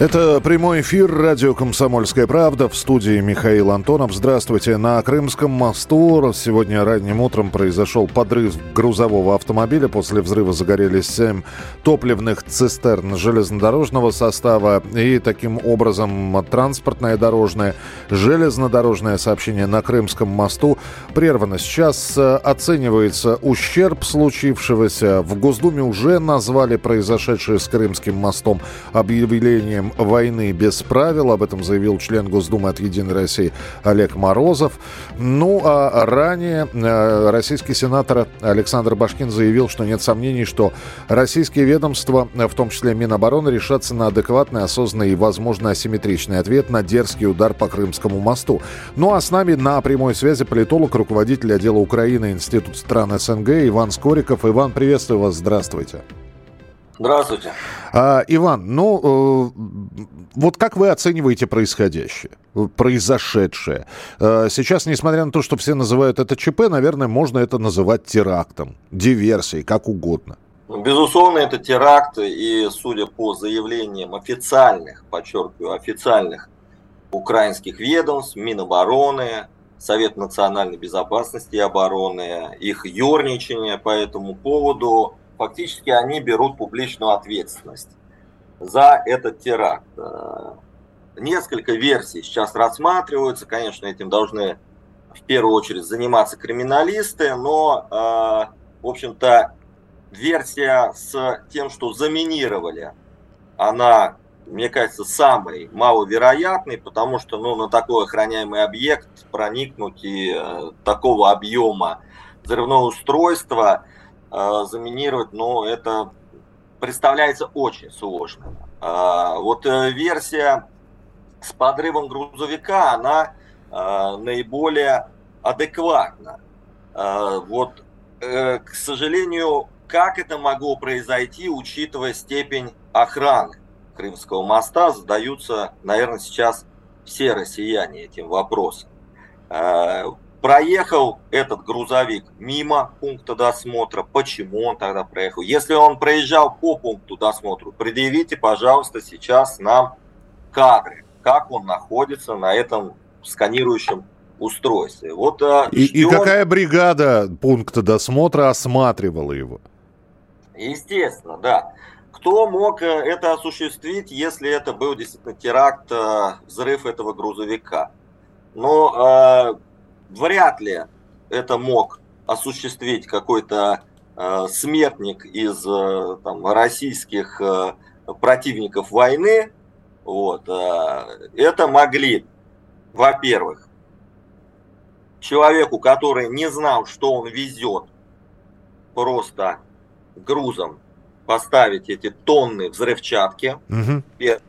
Это прямой эфир радио «Комсомольская правда» в студии Михаил Антонов. Здравствуйте. На Крымском мосту сегодня ранним утром произошел подрыв грузового автомобиля. После взрыва загорелись семь топливных цистерн железнодорожного состава. И таким образом транспортное дорожное, железнодорожное сообщение на Крымском мосту прервано. Сейчас э, оценивается ущерб случившегося. В Госдуме уже назвали произошедшее с Крымским мостом объявлением войны без правил. Об этом заявил член Госдумы от «Единой России» Олег Морозов. Ну, а ранее э, российский сенатор Александр Башкин заявил, что нет сомнений, что российские ведомства, в том числе Минобороны, решатся на адекватный, осознанный и, возможно, асимметричный ответ на дерзкий удар по Крымскому мосту. Ну а с нами на прямой связи политолог, руководитель отдела Украины Институт стран СНГ Иван Скориков. Иван, приветствую вас, здравствуйте. Здравствуйте. А, Иван, ну, э, вот как вы оцениваете происходящее, произошедшее? Э, сейчас, несмотря на то, что все называют это ЧП, наверное, можно это называть терактом, диверсией, как угодно. Безусловно, это теракт, и судя по заявлениям официальных, подчеркиваю, официальных украинских ведомств, Минобороны, Совет национальной безопасности и обороны, их ерничание по этому поводу – фактически они берут публичную ответственность за этот теракт. Э, несколько версий сейчас рассматриваются, конечно, этим должны в первую очередь заниматься криминалисты, но, э, в общем-то, версия с тем, что заминировали, она, мне кажется, самой маловероятной, потому что ну, на такой охраняемый объект проникнуть и э, такого объема взрывного устройства – заминировать, но это представляется очень сложно. Э, вот э, версия с подрывом грузовика, она наиболее адекватна. Вот, к сожалению, как это могло произойти, учитывая степень охраны Крымского моста, задаются, наверное, сейчас все россияне этим вопросом. Проехал этот грузовик мимо пункта досмотра. Почему он тогда проехал? Если он проезжал по пункту досмотра, предъявите, пожалуйста, сейчас нам кадры, как он находится на этом сканирующем устройстве. Вот, э, и, ждем... и какая бригада пункта досмотра осматривала его? Естественно, да. Кто мог э, это осуществить, если это был действительно теракт, э, взрыв этого грузовика? Но вряд ли это мог осуществить какой-то э, смертник из э, там, российских э, противников войны. Вот, э, это могли, во-первых, человеку, который не знал, что он везет, просто грузом поставить эти тонны взрывчатки, угу.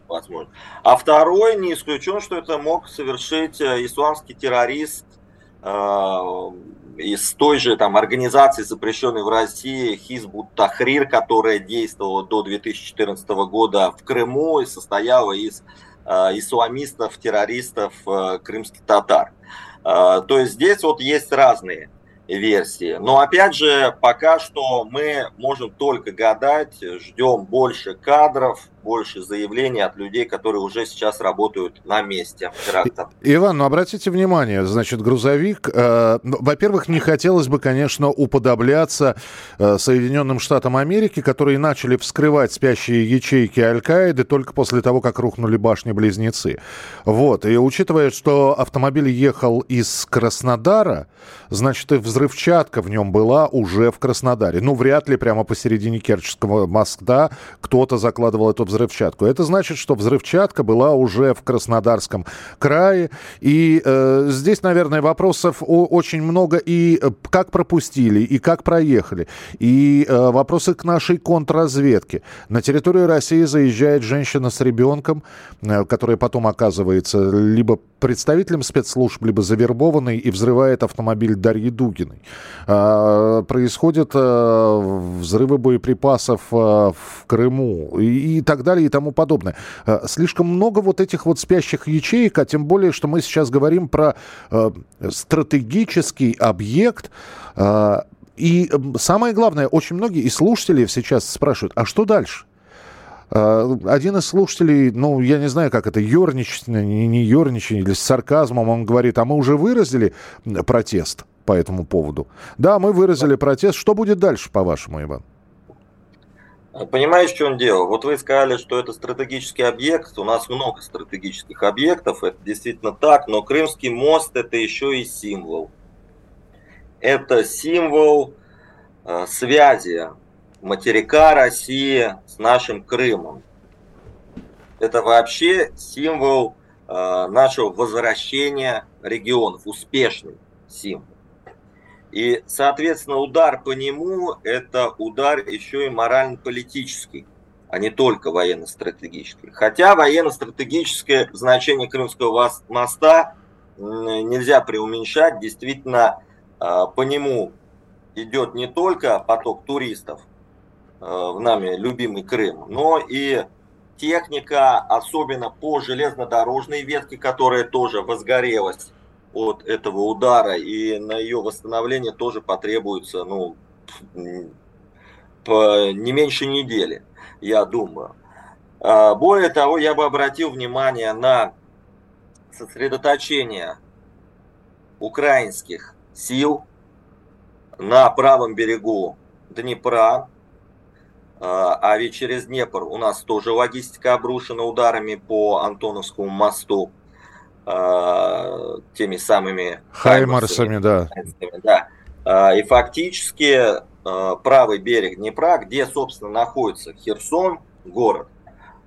возможно. А второй, не исключен, что это мог совершить э, исламский террорист из той же там организации, запрещенной в России, Хизбут Тахрир, которая действовала до 2014 года в Крыму и состояла из э, исламистов, террористов, э, крымских татар. Э, то есть здесь вот есть разные версии. Но опять же, пока что мы можем только гадать, ждем больше кадров, больше заявлений от людей, которые уже сейчас работают на месте. Иван, ну обратите внимание, значит, грузовик, э, ну, во-первых, не хотелось бы, конечно, уподобляться э, Соединенным Штатам Америки, которые начали вскрывать спящие ячейки Аль-Каиды только после того, как рухнули башни-близнецы. Вот, и учитывая, что автомобиль ехал из Краснодара, значит, и взрывчатка в нем была уже в Краснодаре. Ну, вряд ли прямо посередине Керченского моста кто-то закладывал эту взрывчатку. Это значит, что взрывчатка была уже в Краснодарском крае. И э, здесь, наверное, вопросов очень много. И э, как пропустили, и как проехали. И э, вопросы к нашей контрразведке. На территорию России заезжает женщина с ребенком, э, которая потом оказывается либо представителем спецслужб, либо завербованной, и взрывает автомобиль Дарьи Дугиной. Э, происходят э, взрывы боеприпасов э, в Крыму. И, так далее и тому подобное. Э, слишком много вот этих вот спящих ячеек, а тем более, что мы сейчас говорим про стратегический объект, И самое главное, очень многие и слушатели сейчас спрашивают, а что дальше? А, один из слушателей, ну, я не знаю, как это, ерничание, не, ерничание, или с сарказмом, он говорит, а мы уже выразили протест по этому поводу. Да, мы выразили протест. Что будет дальше, по-вашему, Иван? Понимаешь, в чем дело? Вот вы сказали, что это стратегический объект. У нас много стратегических объектов, это действительно так, но Крымский мост это еще и символ. Это символ э, связи материка России с нашим Крымом. Это вообще символ э, нашего возвращения регионов, успешный символ. И, соответственно, удар по нему – это удар еще и морально-политический, а не только военно-стратегический. Хотя военно-стратегическое значение Крымского моста нельзя преуменьшать. Действительно, а, по нему идет не только поток туристов а, в нами любимый Крым, но и техника, особенно по железнодорожной ветке, которая тоже возгорелась от этого удара, и на ее восстановление тоже потребуется, ну, по не меньше недели, я думаю. А, более того, я бы обратил внимание на сосредоточение украинских сил на правом берегу Днепра, а, а ведь через Днепр у нас тоже логистика обрушена ударами по Антоновскому мосту. Э, теми самыми Хаймарсами, да. да. Э, и фактически э, правый берег Днепра, где, собственно, находится Херсон, город,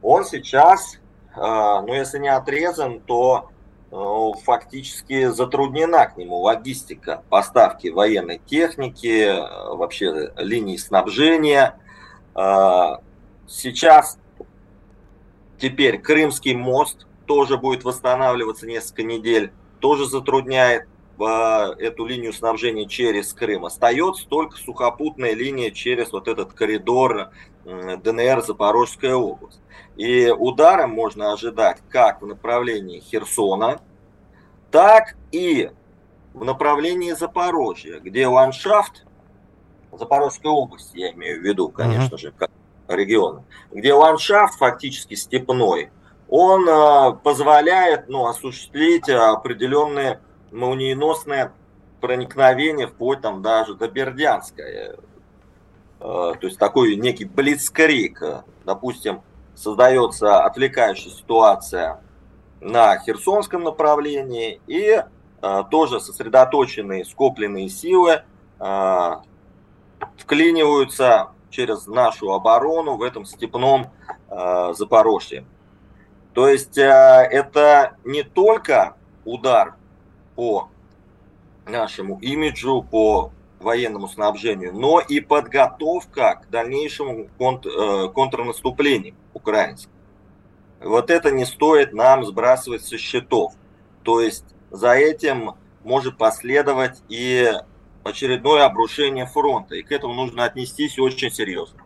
он сейчас, ну, если не отрезан, то фактически затруднена к нему логистика поставки военной техники, вообще линии снабжения. Сейчас теперь Крымский мост тоже будет восстанавливаться несколько недель, тоже затрудняет а, эту линию снабжения через Крым. Остается только сухопутная линия через вот этот коридор ДНР Запорожская область. И ударом можно ожидать как в направлении Херсона, так и в направлении Запорожья, где ландшафт Запорожской области, я имею в виду, конечно uh-huh. же, как региона, где ландшафт фактически степной – он а, позволяет ну, осуществить определенные молниеносные проникновения вплоть там даже до Бердянска. Э, то есть такой некий блицкрик. Допустим, создается отвлекающая ситуация на Херсонском направлении и тоже сосредоточенные скопленные силы вклиниваются через нашу оборону в этом степном Запорожье. То есть э, это не только удар по нашему имиджу, по военному снабжению, но и подготовка к дальнейшему э, контрнаступлению украинскому. Вот это не стоит нам сбрасывать со счетов. То есть за этим может последовать и очередное обрушение фронта. И к этому нужно отнестись очень серьезно.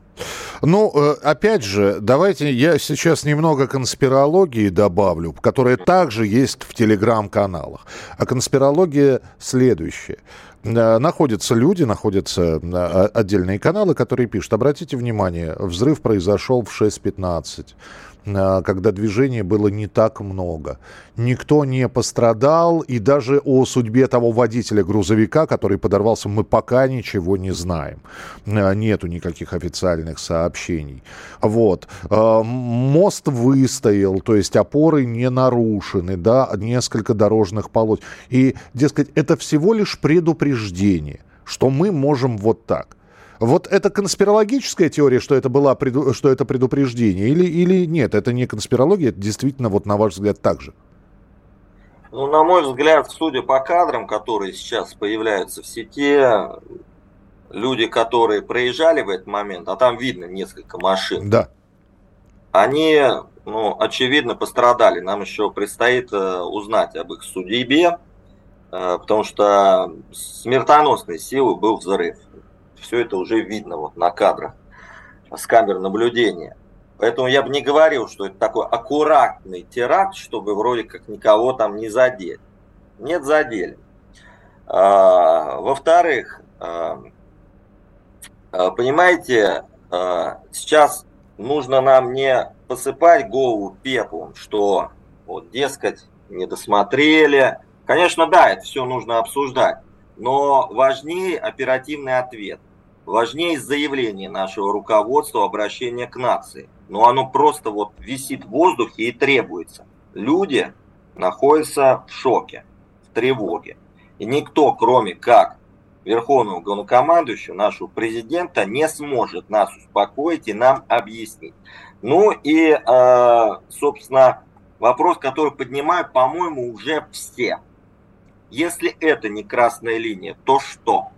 Ну, э, опять же, давайте я сейчас немного конспирологии добавлю, которая также есть в телеграм-каналах. А конспирология следующая. Э, находятся люди, находятся э, отдельные каналы, которые пишут, обратите внимание, взрыв произошел в 6.15 Э, когда движения было не так много. Никто не пострадал, и даже о судьбе того водителя грузовика, который подорвался, мы пока ничего не знаем. Э, нету никаких официальных сообщений. Вот. Э, мост выстоял, то есть опоры не нарушены, да, несколько дорожных полос. И, дескать, это всего лишь предупреждение, что мы можем вот так. Вот это конспирологическая теория, что это, была, что это предупреждение, или, или нет, это не конспирология, это действительно, вот на ваш взгляд, так же? Ну, на мой взгляд, судя по кадрам, которые сейчас появляются в сети, люди, которые проезжали в этот момент, а там видно несколько машин, да. они, ну, очевидно, пострадали. Нам еще предстоит э, узнать об их судьбе, э, потому что смертоносной силы был взрыв все это уже видно вот на кадрах с камер наблюдения. Поэтому я бы не говорил, что это такой аккуратный теракт, чтобы вроде как никого там не задеть. Нет, задели. А, во-вторых, а, Понимаете, сейчас нужно нам не посыпать голову пеплом, что вот, дескать, не досмотрели. Конечно, да, это все нужно обсуждать, но важнее оперативный ответ, важнее заявление нашего руководства, обращение к нации. Но оно просто вот висит в воздухе и требуется. Люди находятся в шоке, в тревоге. И никто, кроме как Верховного Главнокомандующего, нашего президента, не сможет нас успокоить и нам объяснить. Ну и, э, собственно, вопрос, который поднимают, по-моему, уже все. Если это не красная линия, то что?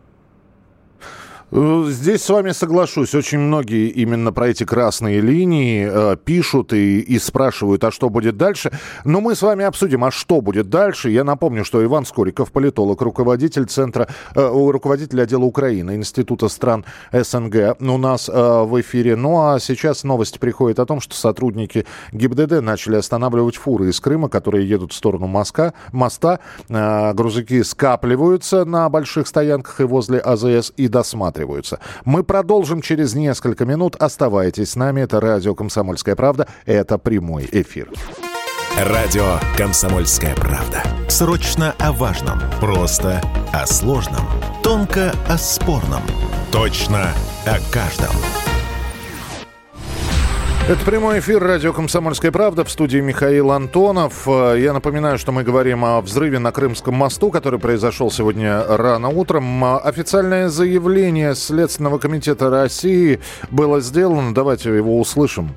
Э, здесь с вами соглашусь. Очень многие именно про эти красные линии э, пишут и, и спрашивают, а что будет дальше. Но мы с вами обсудим, а что будет дальше. Я напомню, что Иван Скориков, политолог, руководитель центра, э, руководитель отдела Украины, Института стран СНГ у нас э, в эфире. Ну а сейчас новость приходит о том, что сотрудники ГИБДД начали останавливать фуры из Крыма, которые едут в сторону Моска, моста. Э, грузовики скапливаются на больших стоянках и возле АЗС и досматривают рассматриваются. Мы продолжим через несколько минут. Оставайтесь с нами. Это радио «Комсомольская правда». Это прямой эфир. Радио «Комсомольская правда». Срочно о важном. Просто о сложном. Тонко о спорном. Точно о каждом. Это прямой эфир радио «Комсомольская правда» в студии Михаил Антонов. Э, я напоминаю, что мы говорим о взрыве на Крымском мосту, который произошел сегодня рано утром. Э, официальное заявление Следственного комитета России было сделано. Давайте его услышим.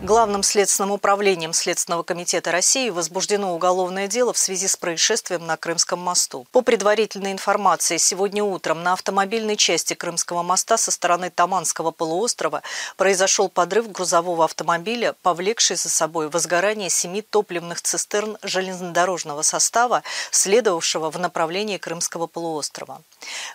Главным следственным управлением Следственного комитета России возбуждено уголовное дело в связи с происшествием на Крымском мосту. По предварительной информации, сегодня утром на автомобильной части Крымского моста со стороны Таманского полуострова произошел подрыв грузового автомобиля, повлекший за собой возгорание семи топливных цистерн железнодорожного состава, следовавшего в направлении Крымского полуострова.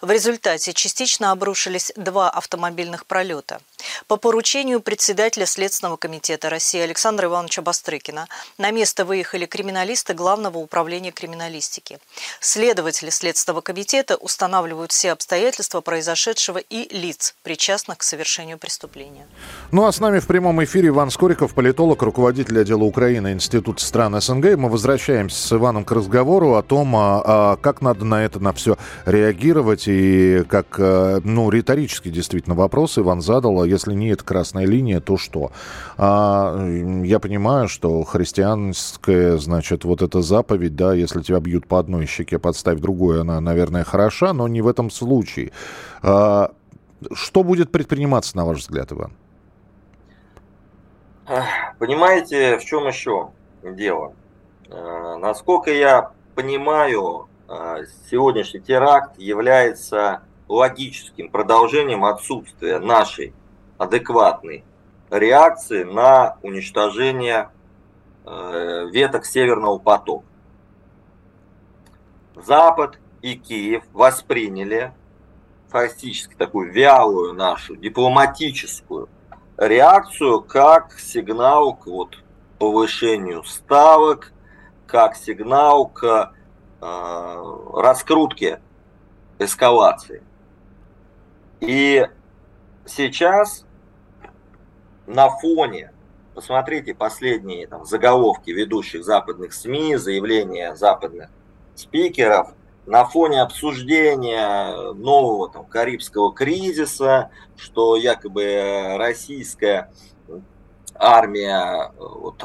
В результате частично обрушились два автомобильных пролета. По поручению председателя Следственного комитета России Александра Ивановича Бастрыкина на место выехали криминалисты Главного управления криминалистики. Следователи Следственного комитета устанавливают все обстоятельства произошедшего и лиц, причастных к совершению преступления. Ну а с нами в прямом эфире Иван Скориков, политолог, руководитель отдела Украины Института стран СНГ. Мы возвращаемся с Иваном к разговору о том, а, а, как надо на это на все реагировать и как, а, ну, риторический действительно вопрос Иван задал. Если если не это красная линия, то что? А, я понимаю, что христианская, значит, вот эта заповедь, да, если тебя бьют по одной щеке, подставь другую, она, наверное, хороша, но не в этом случае. А, что будет предприниматься, на ваш взгляд, Иван? Понимаете, в чем еще дело? А, насколько я понимаю, а, сегодняшний теракт является логическим продолжением отсутствия нашей адекватной реакции на уничтожение э, веток Северного потока. Запад и Киев восприняли фактически такую вялую нашу дипломатическую реакцию как сигнал к вот, повышению ставок, как сигнал к э, раскрутке эскалации. И сейчас на фоне, посмотрите последние там, заголовки ведущих западных СМИ, заявления западных спикеров, на фоне обсуждения нового там, карибского кризиса, что якобы российская армия вот,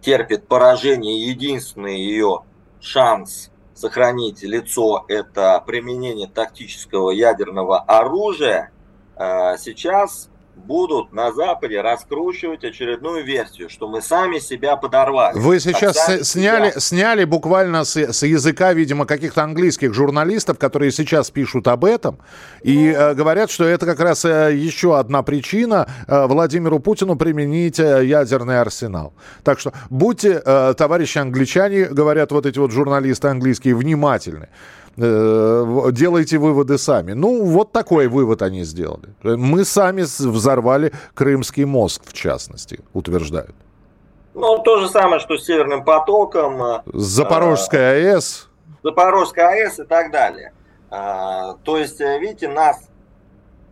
терпит поражение, единственный ее шанс сохранить лицо – это применение тактического ядерного оружия – сейчас будут на Западе раскручивать очередную версию, что мы сами себя подорвали. Вы сейчас сняли, себя... сняли буквально с, с языка, видимо, каких-то английских журналистов, которые сейчас пишут об этом, и э, говорят, что это как раз э, еще одна причина э, Владимиру Путину применить э, ядерный арсенал. Так что будьте, э, товарищи англичане, говорят вот эти вот журналисты английские, внимательны. Э, делайте выводы сами. Ну, вот такой вывод они сделали. Мы сами взорвали Крымский мост, в частности, утверждают. Ну, то же самое, что с Северным потоком. Э, Запорожская АЭС. Запорожская АЭС и так далее. А, то есть, э, видите, нас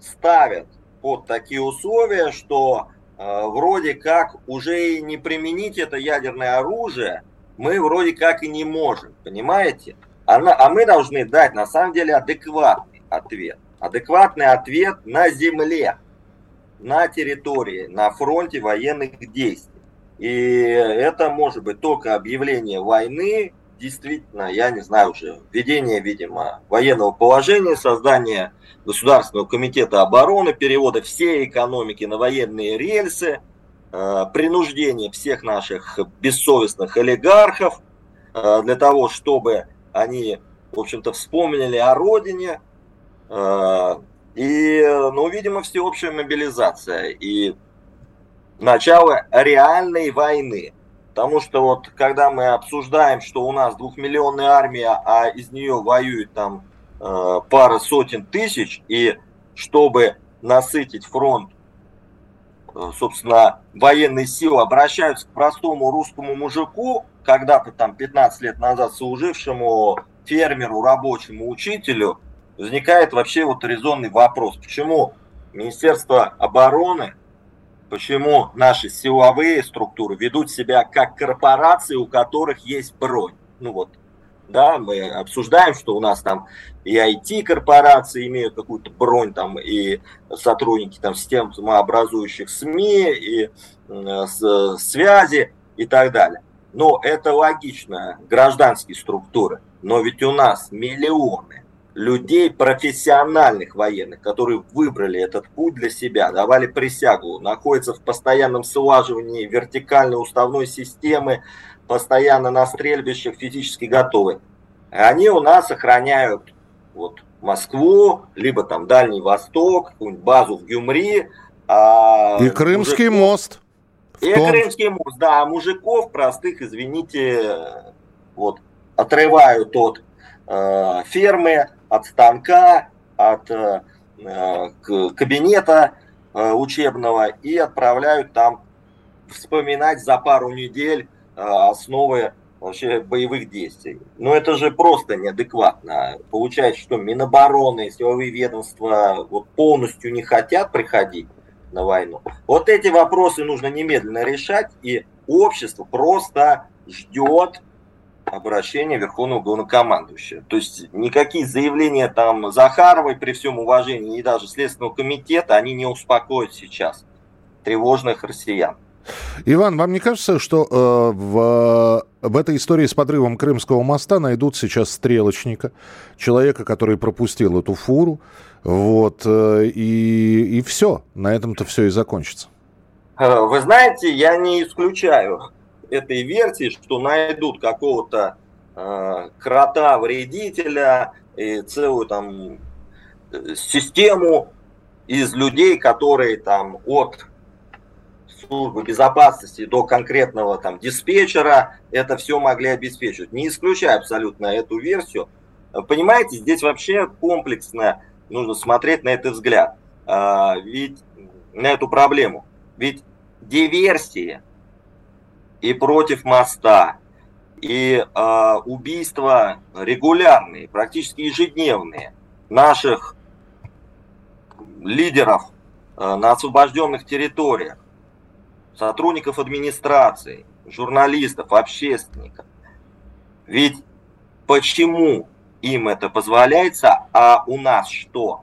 ставят под такие условия, что э, вроде как уже и не применить это ядерное оружие мы вроде как и не можем, понимаете? Она, а мы должны дать на самом деле адекватный ответ. Адекватный ответ на земле, на территории, на фронте военных действий. И это может быть только объявление войны, действительно, я не знаю уже, введение, видимо, военного положения, создание Государственного комитета обороны, перевода всей экономики на военные рельсы, э, принуждение всех наших бессовестных олигархов э, для того, чтобы они, в общем-то, вспомнили о родине. Э, и, ну, видимо, всеобщая мобилизация и начало реальной войны. Потому что вот когда мы обсуждаем, что у нас двухмиллионная армия, а из нее воюет там э, пара сотен тысяч, и чтобы насытить фронт, собственно, военные силы обращаются к простому русскому мужику, когда-то там 15 лет назад служившему фермеру, рабочему, учителю, возникает вообще вот резонный вопрос, почему Министерство обороны почему наши силовые структуры ведут себя как корпорации, у которых есть бронь. Ну вот, да, мы обсуждаем, что у нас там и IT-корпорации имеют какую-то бронь, там, и сотрудники там системообразующих СМИ, и э, связи и так далее. Но это логично, гражданские структуры. Но ведь у нас миллионы людей, профессиональных военных, которые выбрали этот путь для себя, давали присягу, находятся в постоянном слаживании вертикальной уставной системы, постоянно на стрельбищах, физически готовы. Они у нас охраняют вот, Москву, либо там Дальний Восток, какую-нибудь базу в Гюмри. А и Крымский мужиков, мост. И том... Крымский мост, да, а мужиков простых, извините, вот, отрывают от э, фермы, от станка, от э, кабинета э, учебного и отправляют там вспоминать за пару недель э, основы вообще боевых действий. Но это же просто неадекватно. Получается, что Минобороны, силовые ведомства вот полностью не хотят приходить на войну. Вот эти вопросы нужно немедленно решать, и общество просто ждет обращение Верховного Главнокомандующего. То есть никакие заявления там Захаровой при всем уважении и даже Следственного комитета, они не успокоят сейчас тревожных россиян. Иван, вам не кажется, что э, в, в этой истории с подрывом Крымского моста найдут сейчас стрелочника, человека, который пропустил эту фуру, вот, э, и, и все, на этом-то все и закончится? Э, вы знаете, я не исключаю этой версии, что найдут какого-то э, крота-вредителя и целую там э, систему из людей, которые там от службы безопасности до конкретного там диспетчера это все могли обеспечивать. Не исключаю абсолютно эту версию. Понимаете, здесь вообще комплексно нужно смотреть на этот взгляд. А, ведь на эту проблему. Ведь диверсии и против моста, и э, убийства регулярные, практически ежедневные наших лидеров э, на освобожденных территориях, сотрудников администрации, журналистов, общественников. Ведь почему им это позволяется, а у нас что?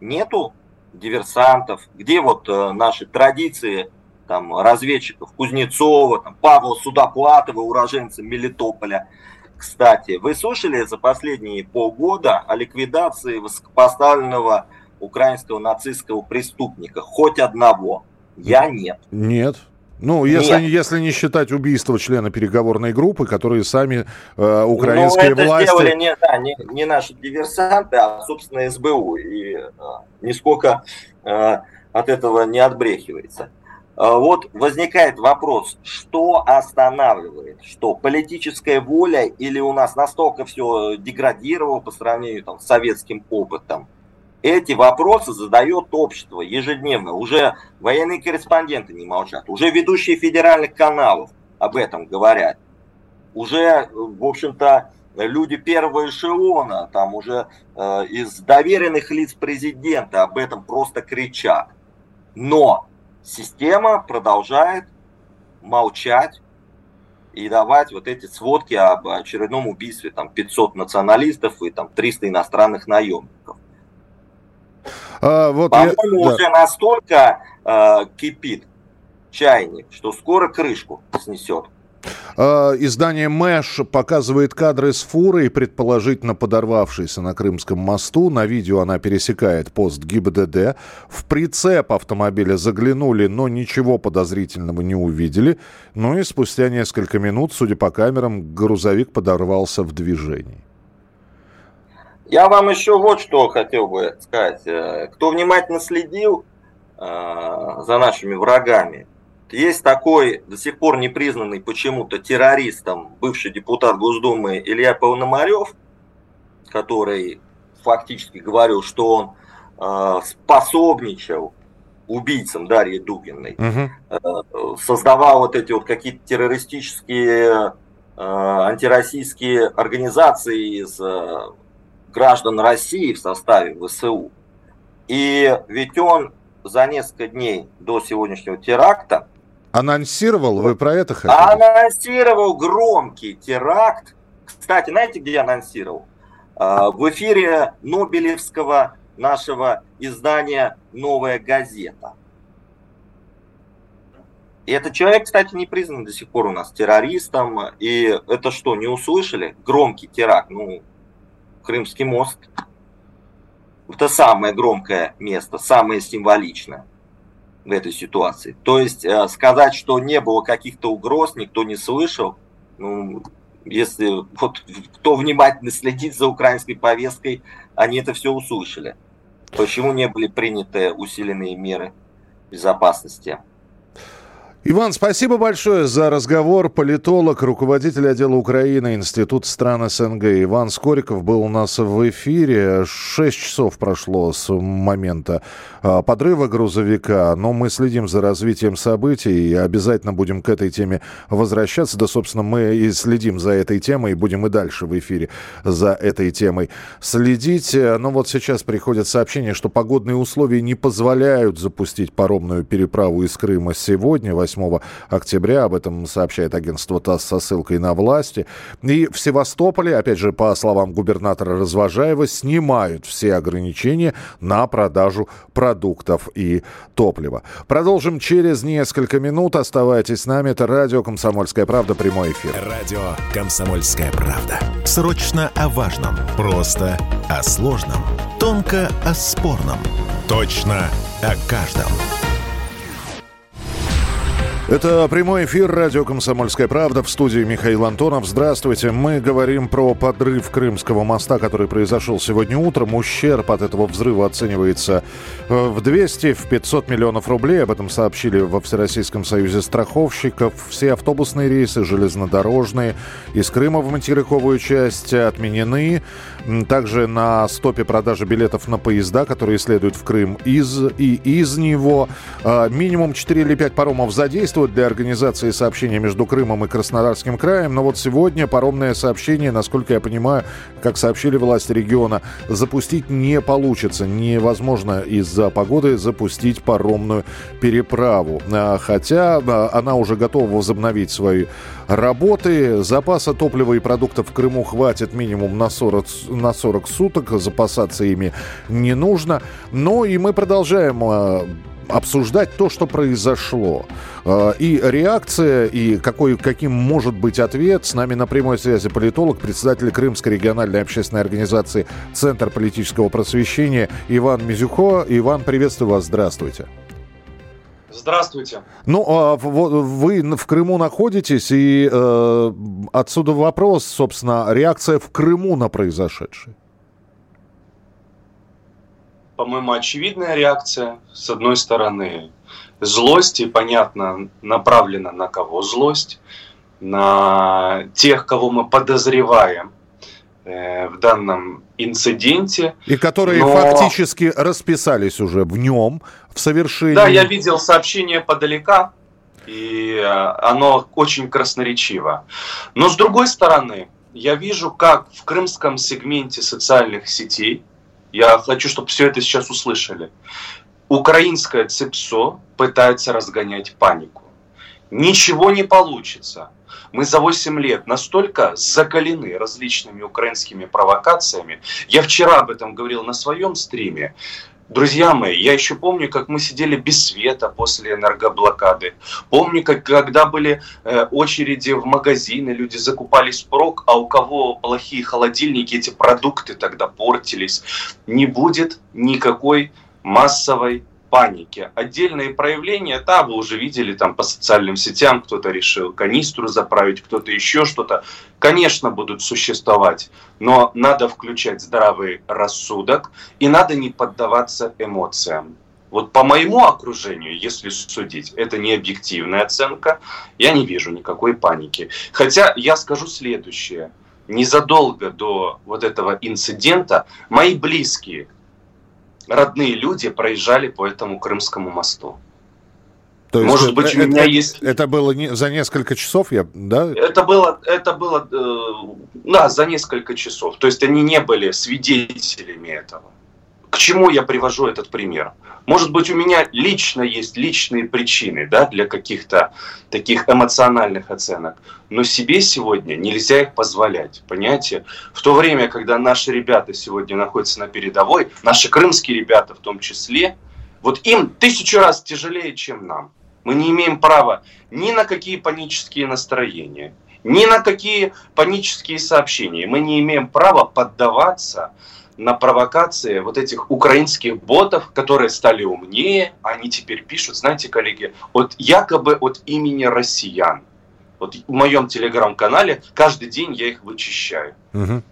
Нету диверсантов? Где вот э, наши традиции там, разведчиков Кузнецова, там, Павла Судоплатова, уроженца Мелитополя. Кстати, вы слышали за последние полгода о ликвидации высокопоставленного украинского нацистского преступника? Хоть одного? Я нет. Нет. Ну, если, Нет. если не считать убийство члена переговорной группы, которые сами э, украинские ну, это власти... сделали не, да, не, не наши диверсанты, а, собственно, СБУ. И э, нисколько э, от этого не отбрехивается. А, вот возникает вопрос, что останавливает? Что политическая воля или у нас настолько все деградировало по сравнению там, с советским опытом? Эти вопросы задает общество ежедневно. Уже военные корреспонденты не молчат, уже ведущие федеральных каналов об этом говорят. Уже, в общем-то, люди первого эшелона, там уже э, из доверенных лиц президента об этом просто кричат. Но система продолжает молчать и давать вот эти сводки об очередном убийстве там 500 националистов и там 300 иностранных наемников. А, вот По-моему, я... уже настолько э, кипит чайник, что скоро крышку снесет. А, издание «Мэш» показывает кадры с фурой, предположительно подорвавшейся на Крымском мосту. На видео она пересекает пост ГИБДД. В прицеп автомобиля заглянули, но ничего подозрительного не увидели. Ну и спустя несколько минут, судя по камерам, грузовик подорвался в движении. Я вам еще вот что хотел бы сказать. Э, кто внимательно следил э, за нашими врагами, есть такой до сих пор непризнанный почему-то террористом бывший депутат Госдумы Илья Пономарев, который фактически говорил, что он э, способничал убийцам Дарьи Дугиной, угу. создавал вот эти вот какие-то террористические антироссийские организации из граждан России в составе ВСУ. И ведь он за несколько дней до сегодняшнего теракта Анонсировал? Вы про это хотите? Анонсировал громкий теракт. Кстати, знаете, где анонсировал? А, в эфире Нобелевского нашего издания «Новая газета». И этот человек, кстати, не признан до сих пор у нас террористом. И это что, не услышали? Громкий теракт. Ну, Крымский мост. Это самое громкое место, самое символичное в этой ситуации. То есть э, сказать, что не было каких-то угроз, никто не слышал, ну, если вот кто внимательно следит за украинской повесткой, они это все услышали. Почему не были приняты усиленные меры безопасности? Иван, спасибо большое за разговор. Политолог, руководитель отдела Украины, Институт стран СНГ. Иван Скориков был у нас в эфире. Шесть часов прошло с момента а, подрыва грузовика, но мы следим за развитием событий и обязательно будем к этой теме возвращаться. Да, собственно, мы и следим за этой темой и будем и дальше в эфире за этой темой следить. Но вот сейчас приходят сообщения, что погодные условия не позволяют запустить паромную переправу из Крыма сегодня, 8 8 октября. Об этом сообщает агентство ТАСС со ссылкой на власти. И в Севастополе, опять же, по словам губернатора Развожаева, снимают все ограничения на продажу продуктов и топлива. Продолжим через несколько минут. Оставайтесь с нами. Это радио «Комсомольская правда». Прямой эфир. Радио «Комсомольская правда». Срочно о важном. Просто о сложном. Тонко о спорном. Точно о каждом. Это прямой эфир радио «Комсомольская правда» в студии Михаил Антонов. Здравствуйте. Мы говорим про подрыв Крымского моста, который произошел сегодня утром. Ущерб от этого взрыва оценивается э, в 200, в 500 миллионов рублей. Об этом сообщили во Всероссийском союзе страховщиков. Все автобусные рейсы, железнодорожные из Крыма в материковую часть отменены. Также на стопе продажи билетов на поезда, которые следуют в Крым из и из него. Э, минимум 4 или 5 паромов задействованы существует для организации сообщения между Крымом и Краснодарским краем. Но вот сегодня паромное сообщение, насколько я понимаю, как сообщили власти региона, запустить не получится. Невозможно из-за погоды запустить паромную переправу. А, хотя она уже готова возобновить свои работы. Запаса топлива и продуктов в Крыму хватит минимум на 40, на 40 суток. Запасаться ими не нужно. Но и мы продолжаем а, обсуждать то, что произошло. А, и реакция, и какой, каким может быть ответ. С нами на прямой связи политолог, председатель Крымской региональной общественной организации Центр политического просвещения Иван Мизюхо. Иван, приветствую вас, здравствуйте. Здравствуйте. Ну, а вы в Крыму находитесь, и э, отсюда вопрос, собственно, реакция в Крыму на произошедшее по-моему, очевидная реакция. С одной стороны, злость, и понятно, направлена на кого злость? На тех, кого мы подозреваем э, в данном инциденте. И которые но... фактически расписались уже в нем, в совершении... Да, я видел сообщение подалека, и э, оно очень красноречиво. Но с другой стороны, я вижу, как в крымском сегменте социальных сетей – я хочу, чтобы все это сейчас услышали. украинское ЦИПСО пытается разгонять панику. Ничего не получится. Мы за 8 лет настолько закалены различными украинскими провокациями. Я вчера об этом говорил на своем стриме. Друзья мои, я еще помню, как мы сидели без света после энергоблокады. Помню, как когда были э, очереди в магазины, люди закупались впрок, а у кого плохие холодильники, эти продукты тогда портились. Не будет никакой массовой паники. Отдельные проявления, да, вы уже видели там по социальным сетям, кто-то решил канистру заправить, кто-то еще что-то, конечно, будут существовать, но надо включать здравый рассудок и надо не поддаваться эмоциям. Вот по моему окружению, если судить, это не объективная оценка, я не вижу никакой паники. Хотя я скажу следующее. Незадолго до вот этого инцидента мои близкие, родные люди проезжали по этому Крымскому мосту. То есть Может быть, это, у меня это, есть... Это было не, за несколько часов, я, да? Это было, это было, э, да, за несколько часов. То есть они не были свидетелями этого. К чему я привожу этот пример? Может быть, у меня лично есть личные причины да, для каких-то таких эмоциональных оценок, но себе сегодня нельзя их позволять, понимаете? В то время, когда наши ребята сегодня находятся на передовой, наши крымские ребята в том числе, вот им тысячу раз тяжелее, чем нам. Мы не имеем права ни на какие панические настроения, ни на какие панические сообщения. Мы не имеем права поддаваться на провокации вот этих украинских ботов, которые стали умнее, они теперь пишут, знаете, коллеги, от якобы от имени россиян. Вот в моем телеграм-канале каждый день я их вычищаю. Угу.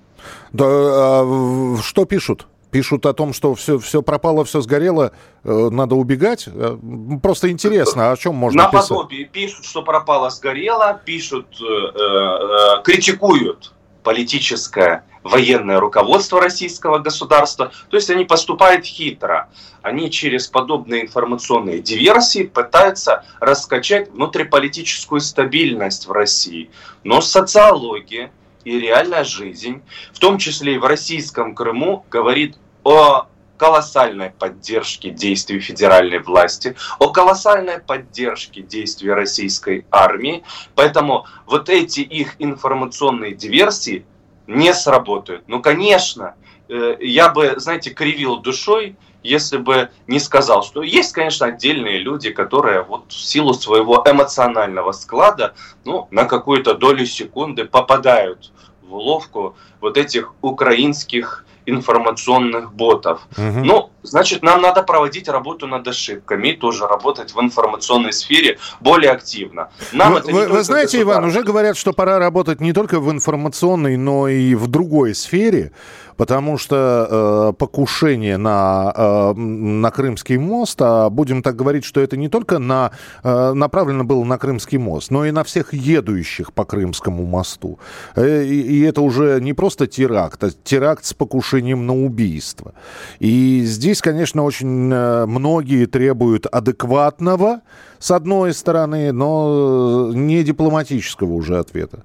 Да, а, что пишут? Пишут о том, что все, все пропало, все сгорело, э, надо убегать. Э, просто интересно, о чем можно писать? Наподобие пишут, что пропало, сгорело, пишут, э, э, критикуют политическое военное руководство российского государства. То есть они поступают хитро. Они через подобные информационные диверсии пытаются раскачать внутриполитическую стабильность в России. Но социология и реальная жизнь, в том числе и в российском Крыму, говорит о колоссальной поддержке действий федеральной власти, о колоссальной поддержке действий российской армии. Поэтому вот эти их информационные диверсии не сработают. Ну, конечно, э, я бы, знаете, кривил душой, если бы не сказал, что есть, конечно, отдельные люди, которые вот в силу своего эмоционального склада, ну, на какую-то долю секунды попадают в уловку вот этих украинских информационных ботов. Угу. Ну, значит, нам надо проводить работу над ошибками и тоже работать в информационной сфере более активно. Нам вы, это вы, вы знаете, Иван, уже говорят, что пора работать не только в информационной, но и в другой сфере потому что э, покушение на, э, на Крымский мост, а будем так говорить, что это не только на, э, направлено было на Крымский мост, но и на всех едущих по Крымскому мосту. Э, и, и это уже не просто теракт, а теракт с покушением на убийство. И здесь, конечно, очень э, многие требуют адекватного, с одной стороны, но не дипломатического уже ответа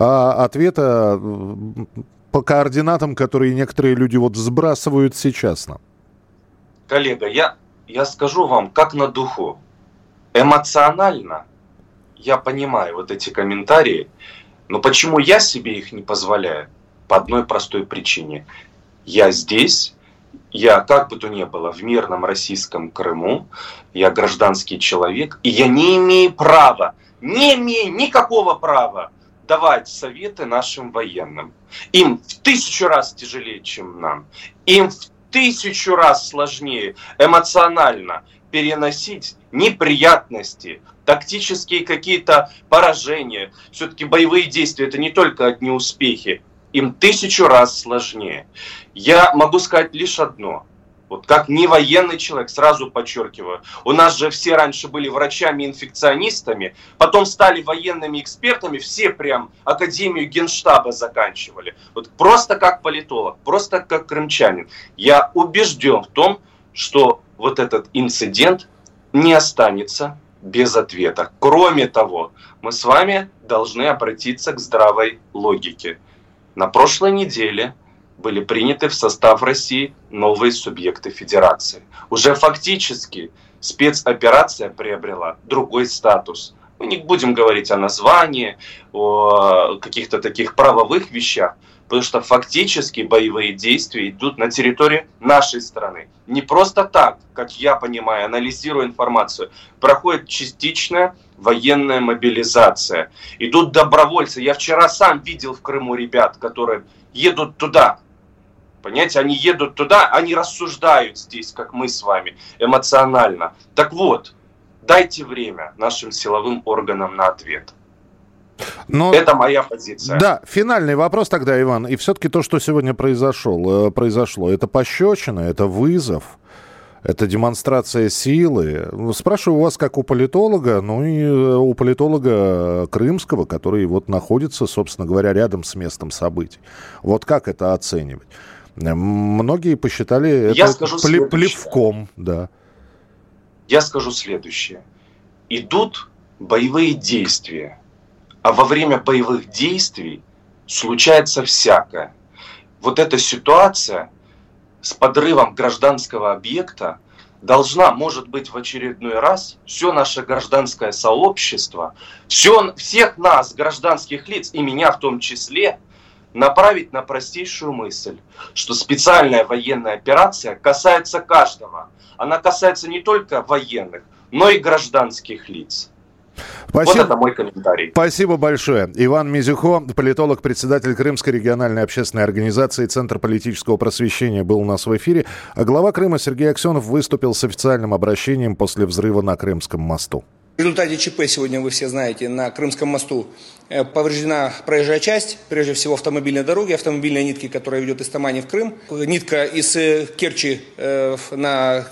а ответа по координатам, которые некоторые люди вот сбрасывают сейчас нам? Коллега, я, я скажу вам, как на духу. Эмоционально я понимаю вот эти комментарии, но почему я себе их не позволяю? По одной простой причине. Я здесь, я, как бы то ни было, в мирном российском Крыму, я гражданский человек, и я не имею права, не имею никакого права давать советы нашим военным. Им в тысячу раз тяжелее, чем нам. Им в тысячу раз сложнее эмоционально переносить неприятности, тактические какие-то поражения. Все-таки боевые действия это не только одни успехи. Им тысячу раз сложнее. Я могу сказать лишь одно. Вот как не военный человек, сразу подчеркиваю. У нас же все раньше были врачами-инфекционистами, потом стали военными экспертами, все прям Академию Генштаба заканчивали. Вот просто как политолог, просто как крымчанин. Я убежден в том, что вот этот инцидент не останется без ответа. Кроме того, мы с вами должны обратиться к здравой логике. На прошлой неделе были приняты в состав России новые субъекты федерации. Уже фактически спецоперация приобрела другой статус. Мы не будем говорить о названии, о каких-то таких правовых вещах, потому что фактически боевые действия идут на территории нашей страны. Не просто так, как я понимаю, анализируя информацию, проходит частичная военная мобилизация. Идут добровольцы. Я вчера сам видел в Крыму ребят, которые едут туда, Понимаете, они едут туда, они рассуждают здесь, как мы с вами, эмоционально. Так вот, дайте время нашим силовым органам на ответ. Но... Это моя позиция. Да, финальный вопрос тогда, Иван. И все-таки то, что сегодня произошло, э, произошло, это пощечина, это вызов, это демонстрация силы. Спрашиваю у вас как у политолога, ну и э, у политолога крымского, который вот находится, собственно говоря, рядом с местом событий. Вот как это оценивать? Многие посчитали Я это скажу пле- плевком, да. Я скажу следующее. Идут боевые действия, а во время боевых действий случается всякое. Вот эта ситуация с подрывом гражданского объекта должна, может быть, в очередной раз все наше гражданское сообщество, все, всех нас, гражданских лиц, и меня в том числе, направить на простейшую мысль, что специальная военная операция касается каждого. Она касается не только военных, но и гражданских лиц. Спасибо. Вот это мой комментарий. Спасибо большое. Иван Мизюхо, политолог, председатель Крымской региональной общественной организации Центр политического просвещения, был у нас в эфире. А глава Крыма Сергей Аксенов выступил с официальным обращением после взрыва на Крымском мосту. В результате ЧП сегодня, вы все знаете, на Крымском мосту Э, повреждена проезжая часть, прежде всего автомобильной дороги, автомобильной нитки, которая ведет из Тамани в Крым. Нитка из э, Керчи э, на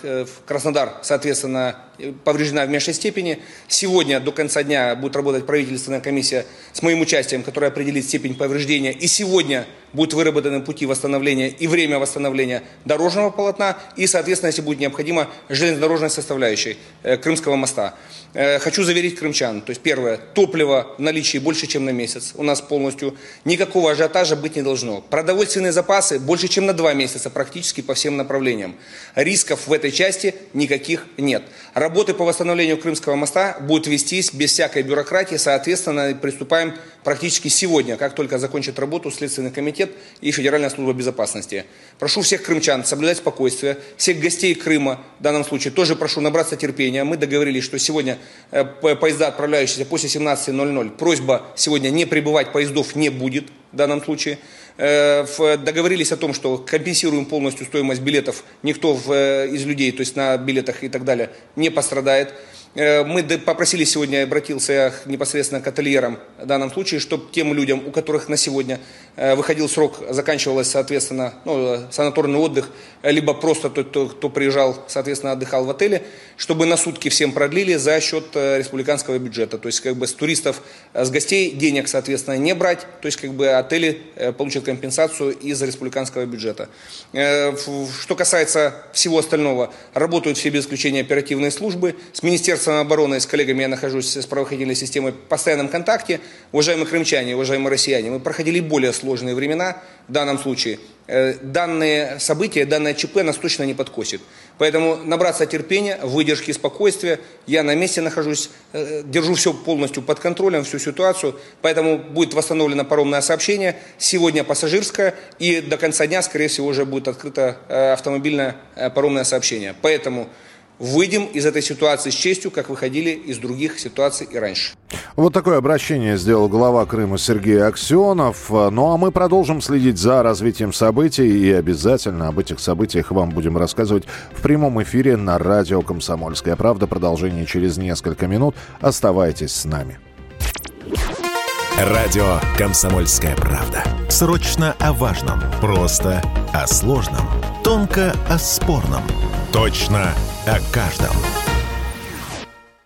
Краснодар, соответственно, повреждена в меньшей степени. Сегодня до конца дня будет работать правительственная комиссия с моим участием, которая определит степень повреждения. И сегодня будут выработаны пути восстановления и время восстановления дорожного полотна и, соответственно, если будет необходимо, железнодорожной составляющей Крымского моста. Хочу заверить крымчан, то есть первое, топливо в наличии больше, чем на месяц. У нас полностью никакого ажиотажа быть не должно. Продовольственные запасы больше, чем на два месяца практически по всем направлениям. Рисков в этой части никаких нет. Работы по восстановлению Крымского моста будут вестись без всякой бюрократии. Соответственно, приступаем практически сегодня, как только закончит работу Следственный комитет и Федеральная служба безопасности. Прошу всех крымчан соблюдать спокойствие, всех гостей Крыма в данном случае тоже прошу набраться терпения. Мы договорились, что сегодня э, поезда, отправляющиеся после 17.00, просьба сегодня не прибывать поездов не будет в данном случае. Э, договорились о том, что компенсируем полностью стоимость билетов, никто э, из людей, то есть на билетах и так далее, не пострадает. Мы попросили сегодня, обратился непосредственно к ательерам в данном случае, чтобы тем людям, у которых на сегодня выходил срок, заканчивалось, соответственно, ну, санаторный отдых, либо просто тот, кто, кто приезжал, соответственно, отдыхал в отеле, чтобы на сутки всем продлили за счет э, республиканского бюджета. То есть, как бы с туристов, с гостей денег, соответственно, не брать, то есть, как бы отели получат компенсацию из республиканского бюджета. Что касается всего остального, работают все без исключения оперативные службы, с Министерством обороны с коллегами я нахожусь с правоохранительной системой в постоянном контакте. Уважаемые крымчане, уважаемые россияне, мы проходили более сложные времена в данном случае. Э, данные события, данное ЧП нас точно не подкосит. Поэтому набраться терпения, выдержки, спокойствия. Я на месте нахожусь, э, держу все полностью под контролем, всю ситуацию. Поэтому будет восстановлено паромное сообщение. Сегодня пассажирское. И до конца дня, скорее всего, уже будет открыто э, автомобильное паромное сообщение. Поэтому выйдем из этой ситуации с честью, как выходили из других ситуаций и раньше. Вот такое обращение сделал глава Крыма Сергей Аксенов. Ну а мы продолжим следить за развитием событий и обязательно об этих событиях вам будем рассказывать в прямом эфире на радио «Комсомольская правда». Продолжение через несколько минут. Оставайтесь с нами. Радио «Комсомольская правда». Срочно о важном. Просто о сложном. Тонко о спорном. Точно о каждом.